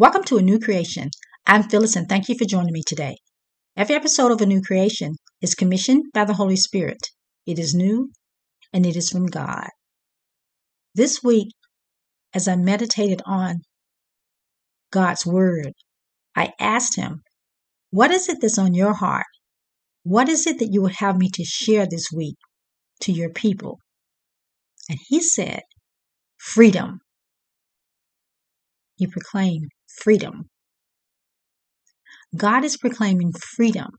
Welcome to A New Creation. I'm Phyllis and thank you for joining me today. Every episode of A New Creation is commissioned by the Holy Spirit. It is new and it is from God. This week, as I meditated on God's Word, I asked Him, What is it that's on your heart? What is it that you would have me to share this week to your people? And He said, Freedom. He proclaimed freedom. God is proclaiming freedom.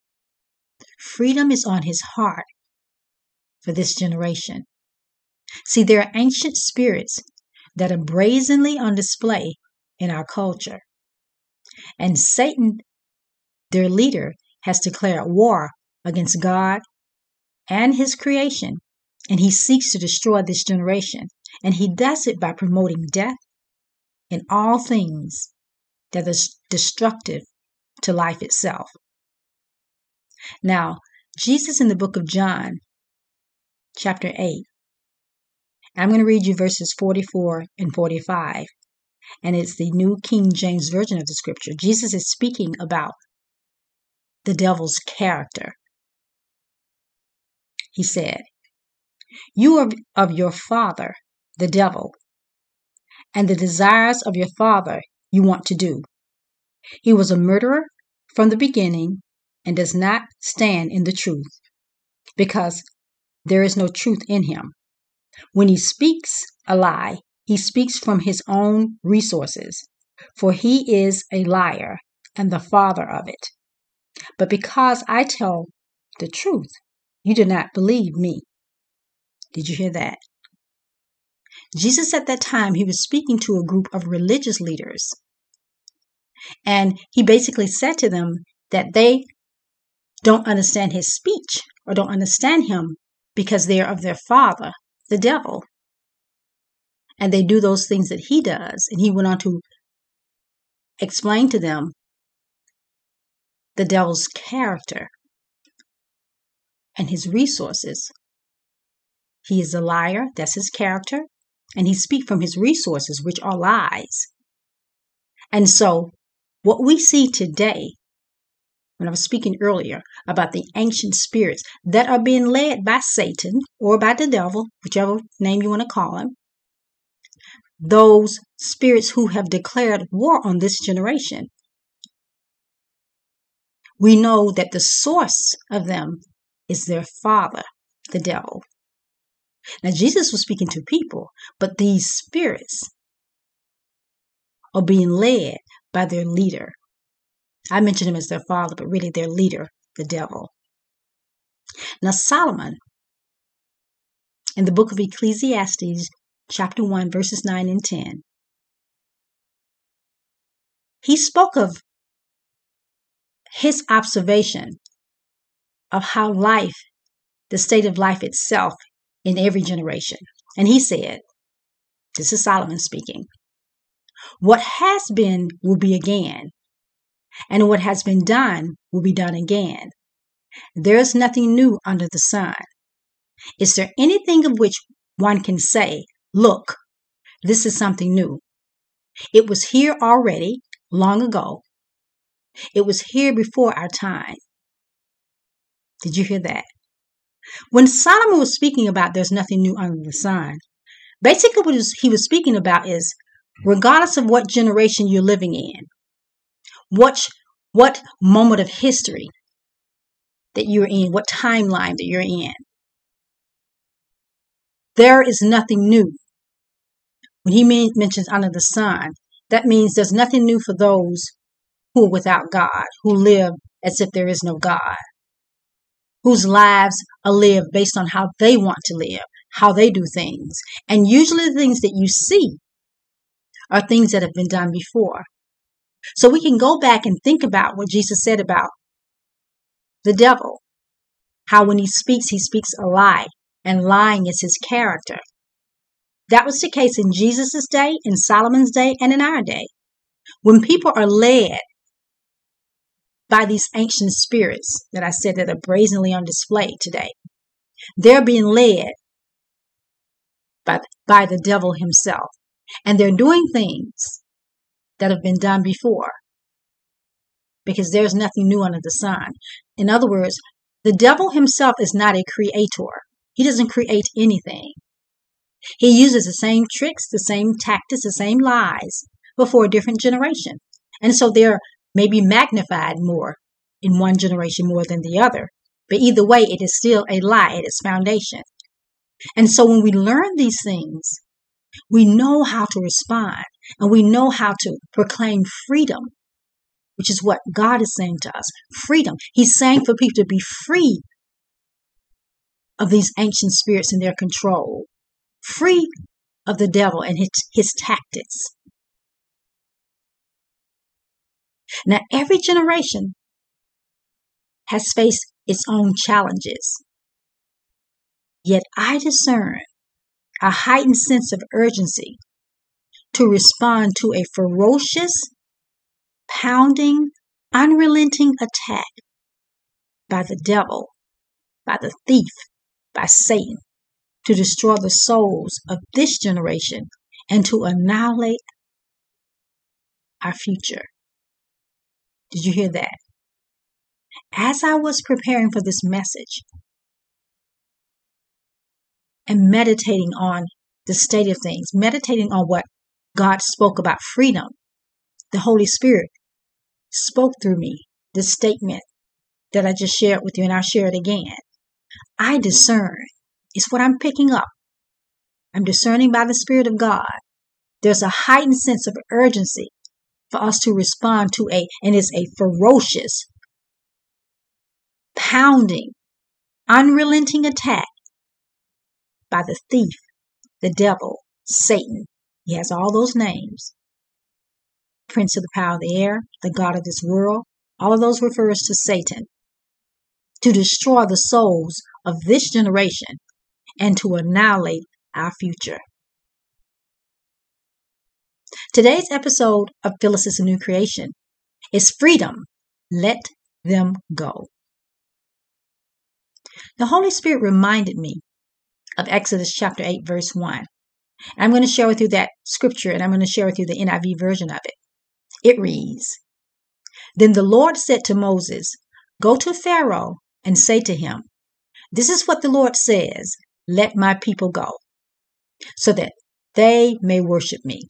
Freedom is on his heart for this generation. See, there are ancient spirits that are brazenly on display in our culture. And Satan, their leader, has declared war against God and his creation, and he seeks to destroy this generation. And he does it by promoting death in all things that is destructive to life itself. Now, Jesus in the book of John, chapter 8, I'm going to read you verses 44 and 45, and it's the New King James Version of the scripture. Jesus is speaking about the devil's character. He said, You are of your father, the devil, and the desires of your father you want to do. He was a murderer from the beginning and does not stand in the truth because there is no truth in him. When he speaks a lie, he speaks from his own resources, for he is a liar and the father of it. But because I tell the truth, you do not believe me. Did you hear that? Jesus at that time, he was speaking to a group of religious leaders. And he basically said to them that they don't understand his speech or don't understand him because they are of their father, the devil. And they do those things that he does. And he went on to explain to them the devil's character and his resources. He is a liar, that's his character and he speaks from his resources, which are lies. And so, what we see today, when I was speaking earlier about the ancient spirits that are being led by Satan or by the devil, whichever name you want to call him, those spirits who have declared war on this generation. We know that the source of them is their father, the devil. Now, Jesus was speaking to people, but these spirits are being led by their leader. I mentioned him as their father, but really their leader, the devil. Now, Solomon, in the book of Ecclesiastes, chapter 1, verses 9 and 10, he spoke of his observation of how life, the state of life itself, in every generation. And he said, This is Solomon speaking. What has been will be again, and what has been done will be done again. There is nothing new under the sun. Is there anything of which one can say, Look, this is something new? It was here already, long ago. It was here before our time. Did you hear that? When Solomon was speaking about there's nothing new under the sun, basically what he was speaking about is regardless of what generation you're living in, what, what moment of history that you're in, what timeline that you're in, there is nothing new. When he mentions under the sun, that means there's nothing new for those who are without God, who live as if there is no God whose lives are lived based on how they want to live, how they do things. And usually the things that you see are things that have been done before. So we can go back and think about what Jesus said about the devil. How when he speaks, he speaks a lie, and lying is his character. That was the case in Jesus' day, in Solomon's day, and in our day. When people are led by these ancient spirits that I said that are brazenly on display today. They're being led by, by the devil himself. And they're doing things that have been done before because there's nothing new under the sun. In other words, the devil himself is not a creator. He doesn't create anything. He uses the same tricks, the same tactics, the same lies, but for a different generation. And so they're maybe magnified more in one generation more than the other. But either way, it is still a lie at its foundation. And so when we learn these things, we know how to respond and we know how to proclaim freedom, which is what God is saying to us freedom. He's saying for people to be free of these ancient spirits and their control, free of the devil and his, his tactics. Now, every generation has faced its own challenges. Yet I discern a heightened sense of urgency to respond to a ferocious, pounding, unrelenting attack by the devil, by the thief, by Satan, to destroy the souls of this generation and to annihilate our future. Did you hear that? As I was preparing for this message and meditating on the state of things, meditating on what God spoke about freedom, the Holy Spirit spoke through me this statement that I just shared with you, and I'll share it again. I discern. It's what I'm picking up. I'm discerning by the Spirit of God. There's a heightened sense of urgency for us to respond to a, and it's a ferocious, pounding, unrelenting attack by the thief, the devil, Satan. He has all those names. Prince of the power of the air, the God of this world. All of those refers to Satan. To destroy the souls of this generation and to annihilate our future. Today's episode of Phyllis's New Creation is Freedom. Let them go. The Holy Spirit reminded me of Exodus chapter 8, verse 1. I'm going to share with you that scripture and I'm going to share with you the NIV version of it. It reads Then the Lord said to Moses, Go to Pharaoh and say to him, This is what the Lord says, let my people go, so that they may worship me.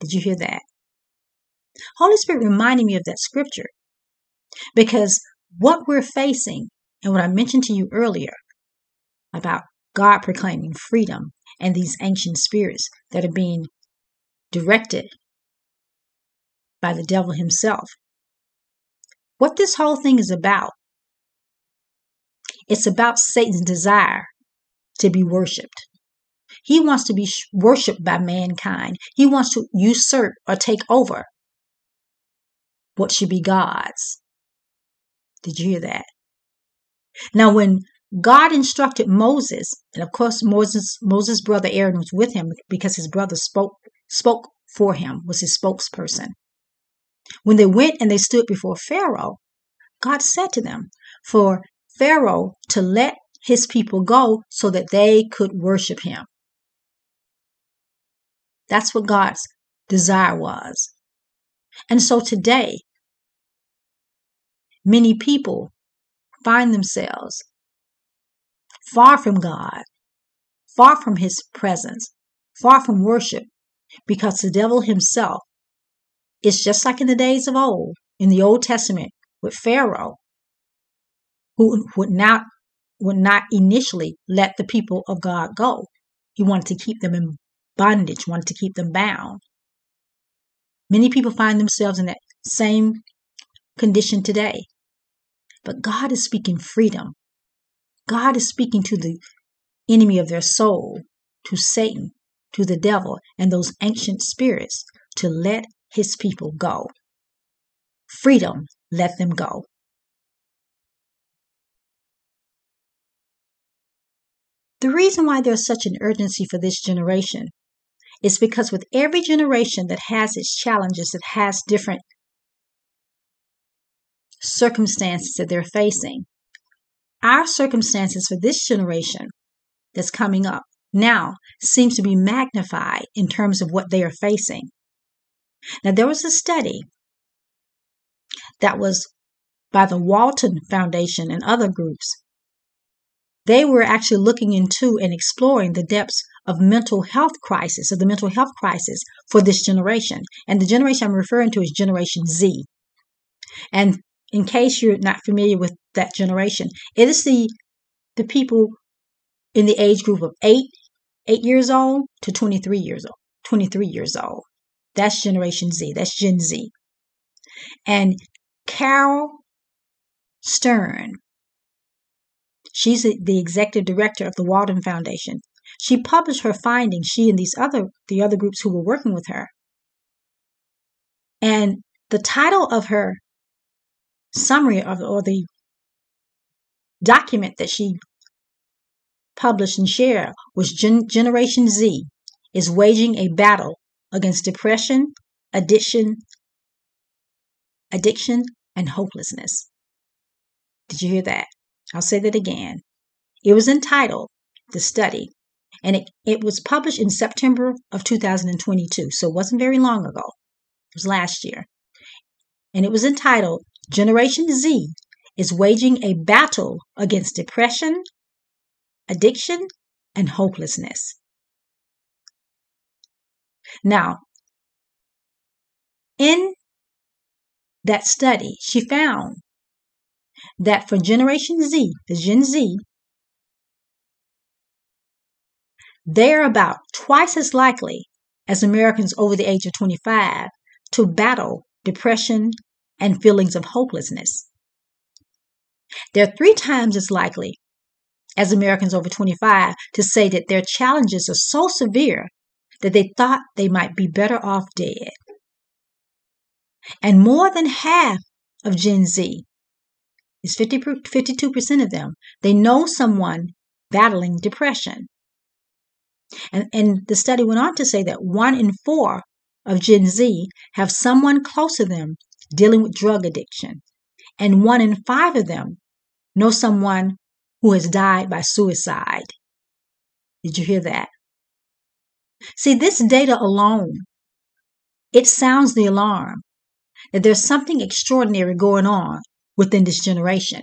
Did you hear that? Holy Spirit reminded me of that scripture because what we're facing and what I mentioned to you earlier about God proclaiming freedom and these ancient spirits that are being directed by the devil himself. What this whole thing is about, it's about Satan's desire to be worshiped. He wants to be worshiped by mankind. He wants to usurp or take over what should be God's. Did you hear that? Now, when God instructed Moses, and of course Moses Moses' brother Aaron was with him because his brother spoke spoke for him, was his spokesperson. When they went and they stood before Pharaoh, God said to them, for Pharaoh to let his people go so that they could worship him. That's what God's desire was. And so today, many people find themselves far from God, far from His presence, far from worship, because the devil himself is just like in the days of old, in the Old Testament with Pharaoh, who would not would not initially let the people of God go. He wanted to keep them in bondage, wanted to keep them bound. Many people find themselves in that same condition today. But God is speaking freedom. God is speaking to the enemy of their soul, to Satan, to the devil, and those ancient spirits to let his people go. Freedom, let them go. The reason why there's such an urgency for this generation is because with every generation that has its challenges, it has different circumstances that they're facing, our circumstances for this generation that's coming up now seems to be magnified in terms of what they are facing. Now, there was a study that was by the Walton Foundation and other groups. They were actually looking into and exploring the depths of mental health crisis, of the mental health crisis for this generation. And the generation I'm referring to is Generation Z. And in case you're not familiar with that generation, it is the the people in the age group of eight, eight years old to 23 years old, 23 years old. That's Generation Z. That's Gen Z. And Carol Stern, she's the executive director of the Walton Foundation. She published her findings, she and these other the other groups who were working with her. And the title of her summary of or the document that she published and shared was Gen- Generation Z is waging a battle against depression, addiction, addiction, and hopelessness. Did you hear that? I'll say that again. It was entitled The Study, and it, it was published in September of 2022, so it wasn't very long ago. It was last year. And it was entitled Generation Z is waging a battle against depression, addiction, and hopelessness. Now, in that study, she found that for Generation Z, the Gen Z, they're about twice as likely as Americans over the age of 25 to battle depression and feelings of hopelessness. They're three times as likely as Americans over 25 to say that their challenges are so severe that they thought they might be better off dead. And more than half of Gen Z is 50, 52% of them. They know someone battling depression. And, and the study went on to say that one in four of Gen Z have someone close to them dealing with drug addiction. And one in five of them know someone who has died by suicide. Did you hear that? See, this data alone, it sounds the alarm that there's something extraordinary going on within this generation.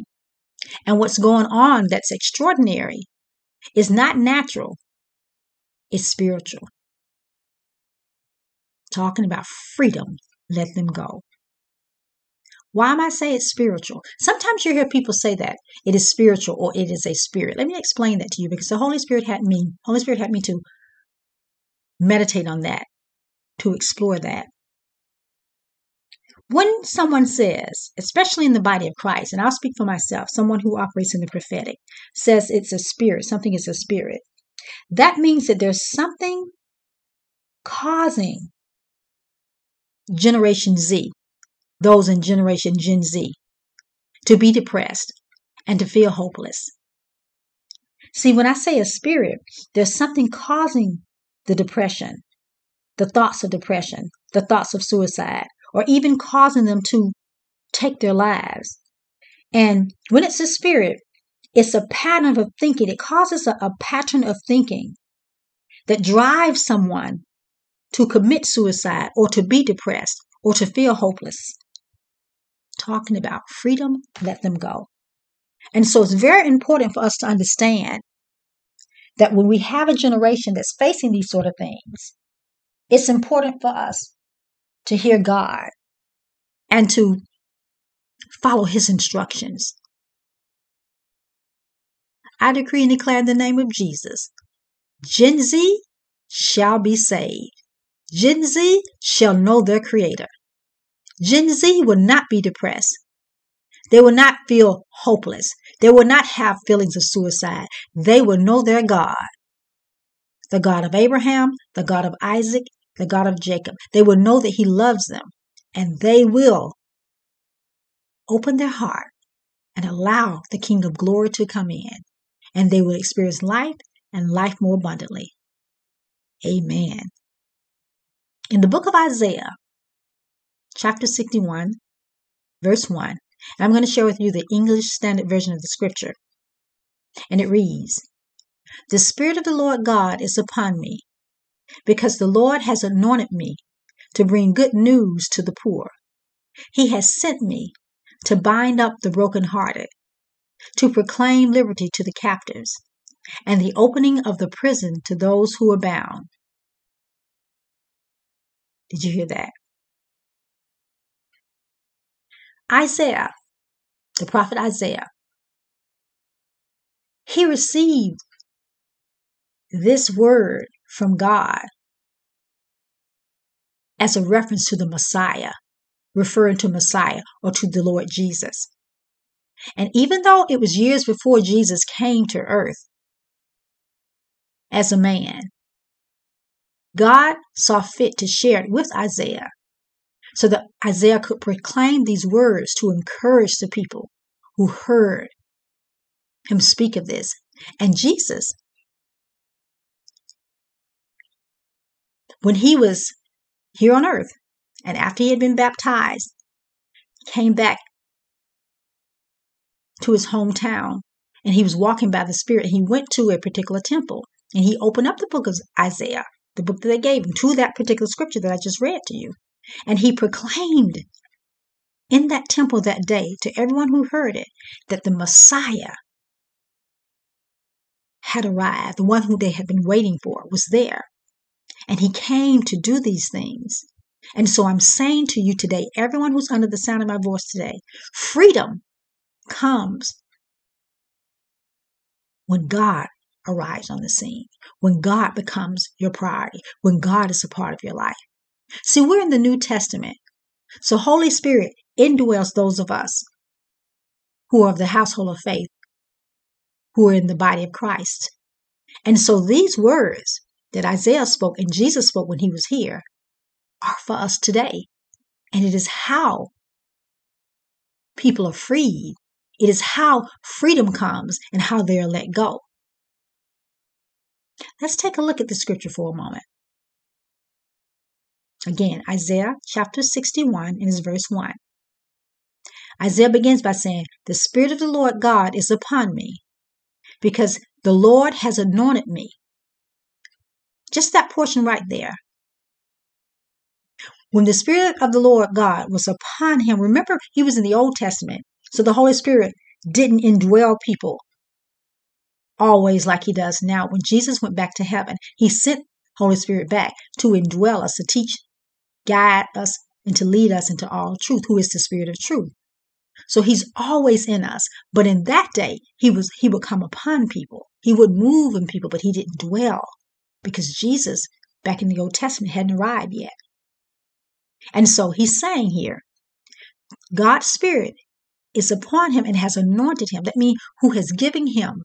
And what's going on that's extraordinary is not natural, it's spiritual. Talking about freedom, let them go. Why am I saying it's spiritual? Sometimes you hear people say that it is spiritual or it is a spirit. Let me explain that to you because the Holy Spirit had me, Holy Spirit had me to meditate on that, to explore that. When someone says, especially in the body of Christ, and I'll speak for myself, someone who operates in the prophetic says it's a spirit, something is a spirit, that means that there's something causing Generation Z, those in Generation Gen Z, to be depressed and to feel hopeless. See, when I say a spirit, there's something causing the depression, the thoughts of depression, the thoughts of suicide, or even causing them to take their lives. And when it's a spirit, it's a pattern of thinking. It causes a, a pattern of thinking that drives someone to commit suicide or to be depressed or to feel hopeless. Talking about freedom, let them go. And so it's very important for us to understand that when we have a generation that's facing these sort of things, it's important for us to hear God and to follow his instructions. I decree and declare in the name of Jesus Gen Z shall be saved. Gen Z shall know their Creator. Gen Z will not be depressed. They will not feel hopeless. They will not have feelings of suicide. They will know their God the God of Abraham, the God of Isaac, the God of Jacob. They will know that He loves them and they will open their heart and allow the King of Glory to come in and they will experience life and life more abundantly. Amen. In the book of Isaiah, chapter 61, verse 1, and I'm going to share with you the English Standard Version of the scripture. And it reads The Spirit of the Lord God is upon me because the Lord has anointed me to bring good news to the poor. He has sent me to bind up the brokenhearted, to proclaim liberty to the captives, and the opening of the prison to those who are bound. Did you hear that? Isaiah, the prophet Isaiah, he received this word from God as a reference to the Messiah, referring to Messiah or to the Lord Jesus. And even though it was years before Jesus came to earth as a man, God saw fit to share it with Isaiah so that Isaiah could proclaim these words to encourage the people who heard him speak of this. And Jesus, when he was here on earth and after he had been baptized, came back to his hometown and he was walking by the Spirit. He went to a particular temple and he opened up the book of Isaiah, the book that they gave him, to that particular scripture that I just read to you. And he proclaimed in that temple that day to everyone who heard it that the Messiah had arrived, the one who they had been waiting for was there. And he came to do these things. And so I'm saying to you today, everyone who's under the sound of my voice today, freedom comes when God arrives on the scene, when God becomes your priority, when God is a part of your life. See, we're in the New Testament. So Holy Spirit indwells those of us who are of the household of faith, who are in the body of Christ. And so these words that Isaiah spoke and Jesus spoke when he was here are for us today. And it is how people are freed. It is how freedom comes and how they are let go. Let's take a look at the scripture for a moment. Again, Isaiah chapter 61 and his verse 1. Isaiah begins by saying, The Spirit of the Lord God is upon me, because the Lord has anointed me. Just that portion right there. When the Spirit of the Lord God was upon him, remember he was in the Old Testament, so the Holy Spirit didn't indwell people always like he does now. When Jesus went back to heaven, he sent Holy Spirit back to indwell us, to teach, guide us, and to lead us into all truth, who is the Spirit of truth. So he's always in us. But in that day, he was he would come upon people. He would move in people, but he didn't dwell because Jesus, back in the Old Testament, hadn't arrived yet. And so he's saying here, God's Spirit is upon him and has anointed him. That means who has given him.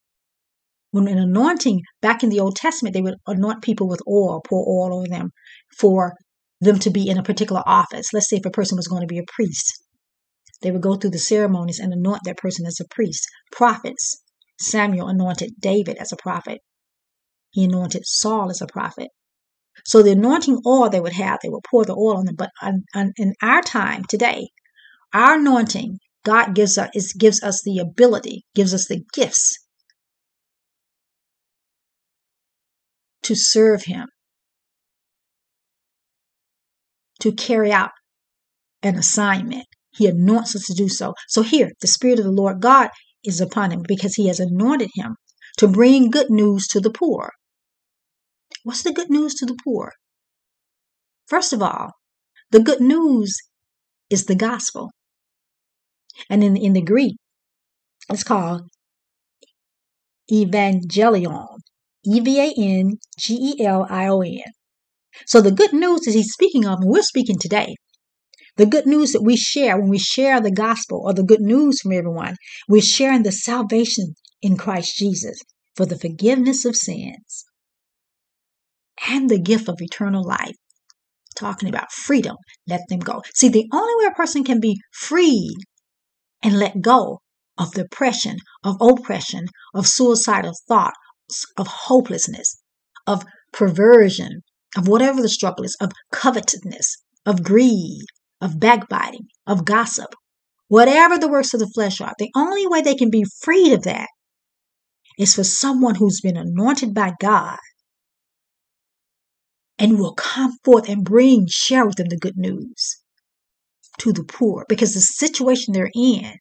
When an anointing back in the Old Testament, they would anoint people with oil, pour oil over them for them to be in a particular office. Let's say if a person was going to be a priest, they would go through the ceremonies and anoint that person as a priest. Prophets. Samuel anointed David as a prophet. He anointed Saul as a prophet. So the anointing oil they would have, they would pour the oil on them. But on, on, in our time today, our anointing, God gives us, is, gives us the ability, gives us the gifts to serve Him, to carry out an assignment. He anoints us to do so. So here, the Spirit of the Lord God is upon him because he has anointed him to bring good news to the poor. What's the good news to the poor? First of all, the good news is the gospel. And in, in the Greek, it's called evangelion. E V A N G E L I O N. So the good news that he's speaking of, and we're speaking today, the good news that we share when we share the gospel or the good news from everyone, we're sharing the salvation in Christ Jesus for the forgiveness of sins and the gift of eternal life. Talking about freedom, let them go. See, the only way a person can be freed and let go of depression, of oppression, of suicidal thoughts, of hopelessness, of perversion, of whatever the struggle is, of covetousness, of greed, of backbiting, of gossip, whatever the works of the flesh are, the only way they can be freed of that is for someone who's been anointed by God and will come forth and bring, share with them the good news to the poor because the situation they're in,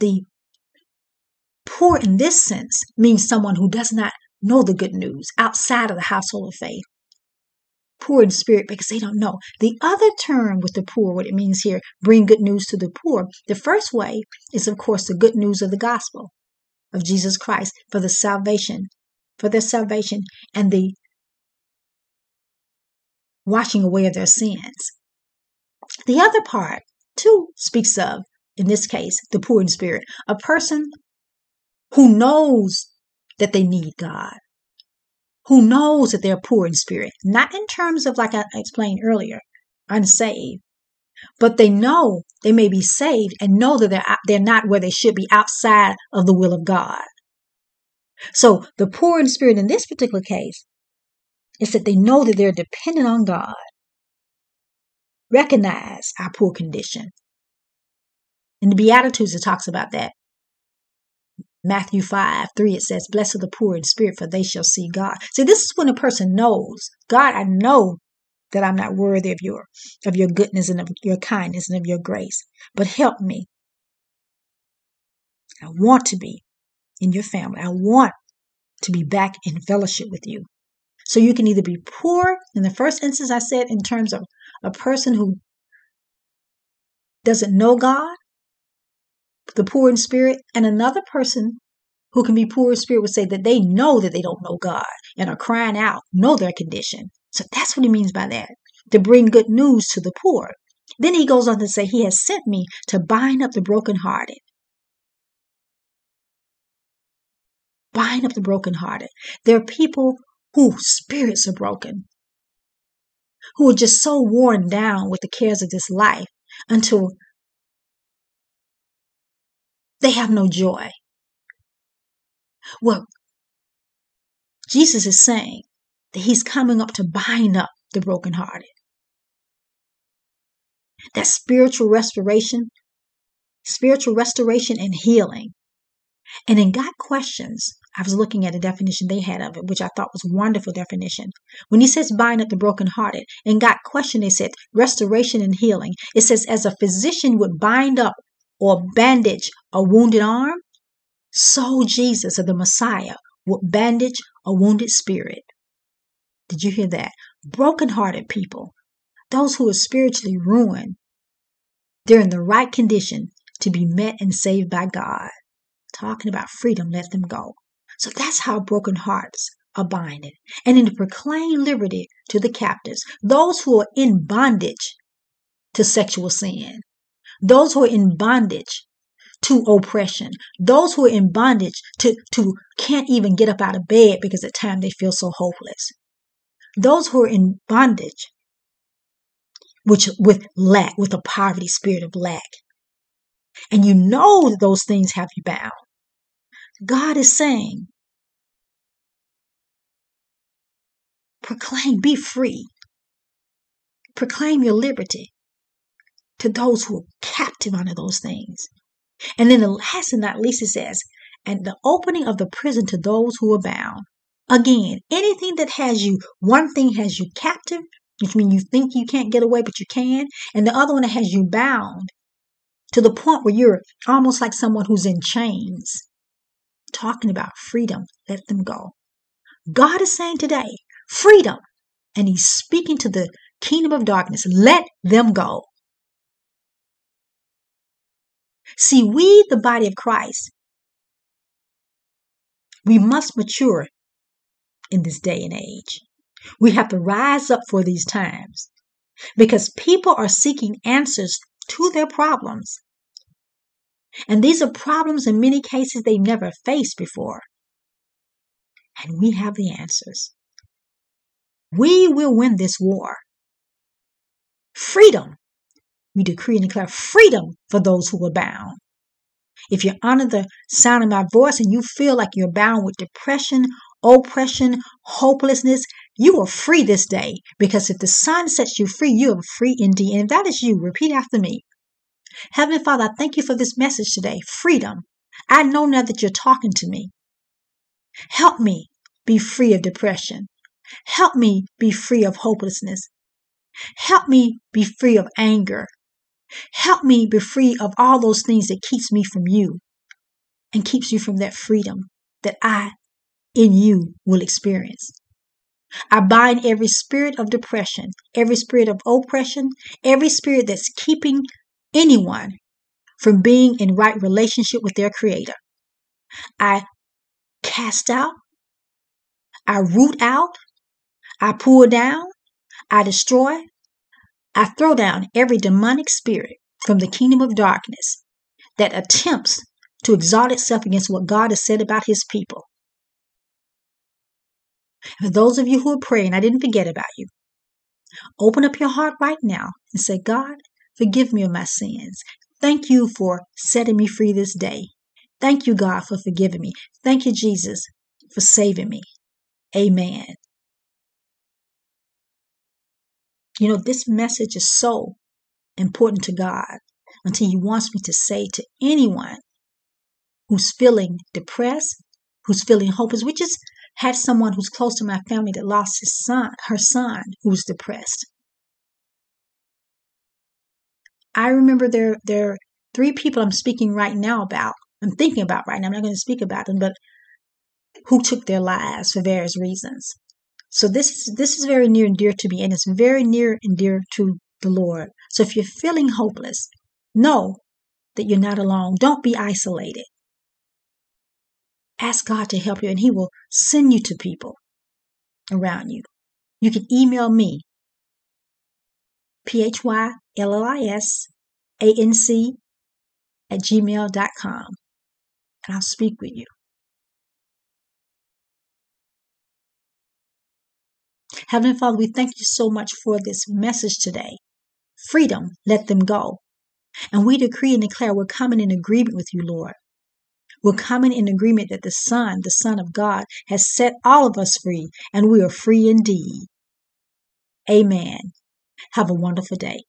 the poor in this sense means someone who does not know the good news outside of the household of faith. Poor in spirit because they don't know. The other term with the poor, what it means here, bring good news to the poor. The first way is, of course, the good news of the gospel of Jesus Christ for the salvation, for their salvation and the washing away of their sins. The other part, too, speaks of, in this case, the poor in spirit, a person who knows that they need God, who knows that they're poor in spirit, not in terms of, like I explained earlier, unsaved, but they know they may be saved and know that they're, they're not where they should be outside of the will of God. So the poor in spirit in this particular case is that they know that they're dependent on God, recognize our poor condition. In the Beatitudes, it talks about that. Matthew 5 3, it says, Blessed are the poor in spirit, for they shall see God. See, this is when a person knows, God, I know that I'm not worthy of your of your goodness and of your kindness and of your grace. But help me. I want to be in your family. I want to be back in fellowship with you. So you can either be poor, in the first instance, I said, in terms of a person who doesn't know God, the poor in spirit, and another person who can be poor in spirit would say that they know that they don't know God and are crying out, know their condition. So that's what he means by that to bring good news to the poor. Then he goes on to say, He has sent me to bind up the brokenhearted. Bind up the brokenhearted. There are people whose spirits are broken, who are just so worn down with the cares of this life until they have no joy. Well, Jesus is saying that he's coming up to bind up the brokenhearted. That spiritual restoration, spiritual restoration and healing. And in Got Questions, I was looking at a definition they had of it, which I thought was wonderful definition. When he says bind up the brokenhearted, in Got Question, they said restoration and healing. It says, as a physician would bind up or bandage a wounded arm, so Jesus or the Messiah would bandage a wounded spirit. Did you hear that? Brokenhearted people, those who are spiritually ruined, they're in the right condition to be met and saved by God. Talking about freedom, let them go. So that's how broken hearts are binded. And in to proclaim liberty to the captives, those who are in bondage to sexual sin, those who are in bondage to oppression, those who are in bondage to, to can't even get up out of bed because at times they feel so hopeless. Those who are in bondage, which with lack, with a poverty spirit of lack. And you know that those things have you bound. God is saying, proclaim, be free. Proclaim your liberty to those who are captive under those things. And then the last and not least, it says, and the opening of the prison to those who are bound. Again, anything that has you, one thing has you captive, which means you think you can't get away, but you can, and the other one that has you bound to the point where you're almost like someone who's in chains. Talking about freedom, let them go. God is saying today, freedom. And he's speaking to the kingdom of darkness, let them go. See, we, the body of Christ, we must mature in this day and age. We have to rise up for these times because people are seeking answers to their problems. And these are problems in many cases they've never faced before. And we have the answers. We will win this war. Freedom. We decree and declare freedom for those who are bound. If you're under the sound of my voice and you feel like you're bound with depression oppression, hopelessness, you are free this day because if the Son sets you free, you are free indeed. And if that is you, repeat after me. Heavenly Father, I thank you for this message today freedom. I know now that you're talking to me. Help me be free of depression. Help me be free of hopelessness. Help me be free of anger. Help me be free of all those things that keeps me from you and keeps you from that freedom that I in you will experience. I bind every spirit of depression, every spirit of oppression, every spirit that's keeping anyone from being in right relationship with their creator. I cast out, I root out, I pull down, I destroy, I throw down every demonic spirit from the kingdom of darkness that attempts to exalt itself against what God has said about his people. For those of you who are praying, I didn't forget about you. Open up your heart right now and say, God, forgive me of my sins. Thank you for setting me free this day. Thank you, God, for forgiving me. Thank you, Jesus, for saving me. Amen. You know, this message is so important to God until He wants me to say to anyone who's feeling depressed, who's feeling hopeless. We just had someone who's close to my family that lost his son, her son, who was depressed. I remember there there are three people I'm speaking right now about. I'm thinking about right now. I'm not going to speak about them, but who took their lives for various reasons. So this is this is very near and dear to me, and it's very near and dear to the Lord. So if you're feeling hopeless, know that you're not alone. Don't be isolated. Ask God to help you, and He will send you to people around you. You can email me, P H Y L L I S A N C at gmail.com, and I'll speak with you. Heavenly Father, we thank you so much for this message today. Freedom, let them go. And we decree and declare we're coming in agreement with you, Lord. We're coming in agreement that the Son, the Son of God, has set all of us free, and we are free indeed. Amen. Have a wonderful day.